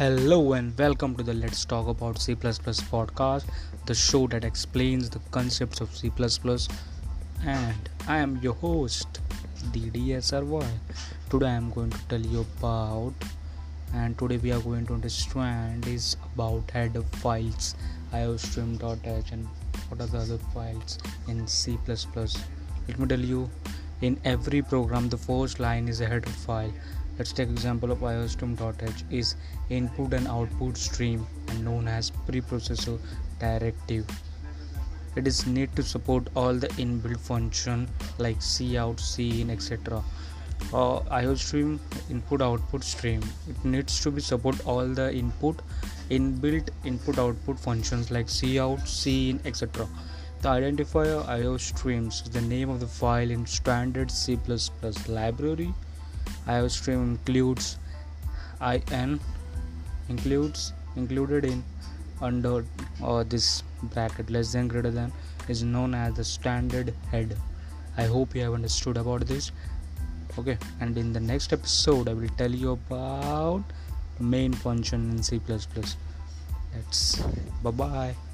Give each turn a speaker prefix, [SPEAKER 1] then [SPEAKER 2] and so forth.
[SPEAKER 1] Hello and welcome to the Let's Talk About C podcast, the show that explains the concepts of C. And I am your host, DDSRY. Today I am going to tell you about, and today we are going to understand is about header files, iostream.h, and what are the other files in C. Let me tell you, in every program, the first line is a header file. Let's take example of iostream.h is input and output stream and known as preprocessor directive. It is need to support all the inbuilt function like cout cin etc uh, iostream input output stream. It needs to be support all the input inbuilt input output functions like cout cin etc the identifier iostreams is the name of the file in standard c++ library. IO stream includes in includes included in under or this bracket less than greater than is known as the standard head. I hope you have understood about this. Okay and in the next episode i will tell you about main function in c let's bye bye